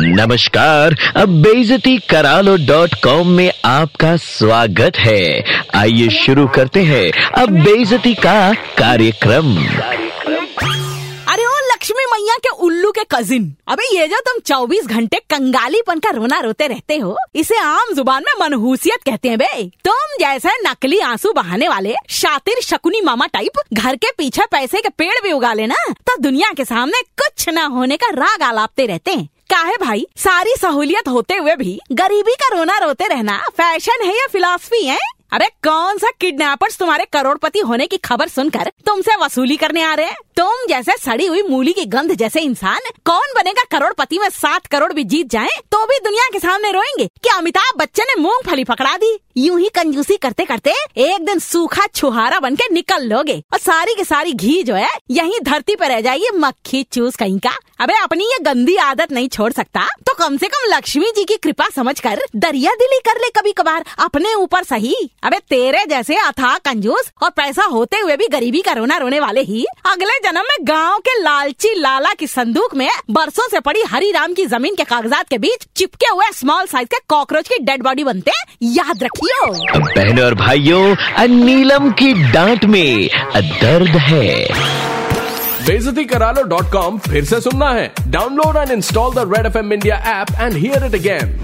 नमस्कार, अब बेजती करालो डॉट कॉम में आपका स्वागत है। आइए शुरू करते हैं अब बेजती का कार्यक्रम। अरे ओ, लक्ष्मी मैया के उल्लू के कजिन अबे ये जो तुम 24 घंटे कंगालीपन का रोना रोते रहते हो, इसे आम ज़ुबान में मनहूसियत कहते हैं बे। तुम जैसे नकली आँसू बहाने वाले शातिर शकुनी मामा टाइप घर के पीछे पैसे के पेड़ भी उगा लेना तो दुनिया के सामने कुछ न होने का राग आलापते रहते हैं। काहे भाई? सारी सहूलियत होते हुए भी गरीबी का रोना रोते रहना फ़ैशन है या फिलॉसफी है? अरे कौन सा किडनैपर्स तुम्हारे करोड़पति होने की खबर सुनकर तुमसे वसूली करने आ रहे हैं? तुम जैसे सड़ी हुई मूली की गंध जैसे इंसान, कौन बनेगा करोड़पति में सात करोड़ भी जीत जाए तो भी दुनिया के सामने रोएँगे? कि अमिताभ बच्चन ने मूंगफली पकड़ा दी? यूँ ही कंजूसी करते करते एक दिन सूखा छुहारा बन के निकल लोगे और सारी की सारी घी जो है, यही धरती पर रह जाएगी मक्खी चूस कहीं का। अबे, अपनी ये गंदी आदत नहीं छोड़ सकता। तो कम से कम लक्ष्मी जी की कृपा समझ कर दरिया दिली कर ले कभी कभार अपने ऊपर सही। अबे, तेरे जैसे अथाह कंजूस और पैसा होते हुए भी गरीबी का रोना रोने वाले ही, अगले जन्म में गाँव के लालची लाला की संदूक में बरसों से पड़ी हरी राम की ज़मीन के कागजात के बीच चिपके हुए स्मॉल साइज़ के कॉकरोच की डेड बॉडी बनते, याद बहनों और भाइयों नीलम की डांट में दर्द है। बेजती करालो डॉट कॉम फिर से सुनना है। Download and install the Red F M India app and hear it again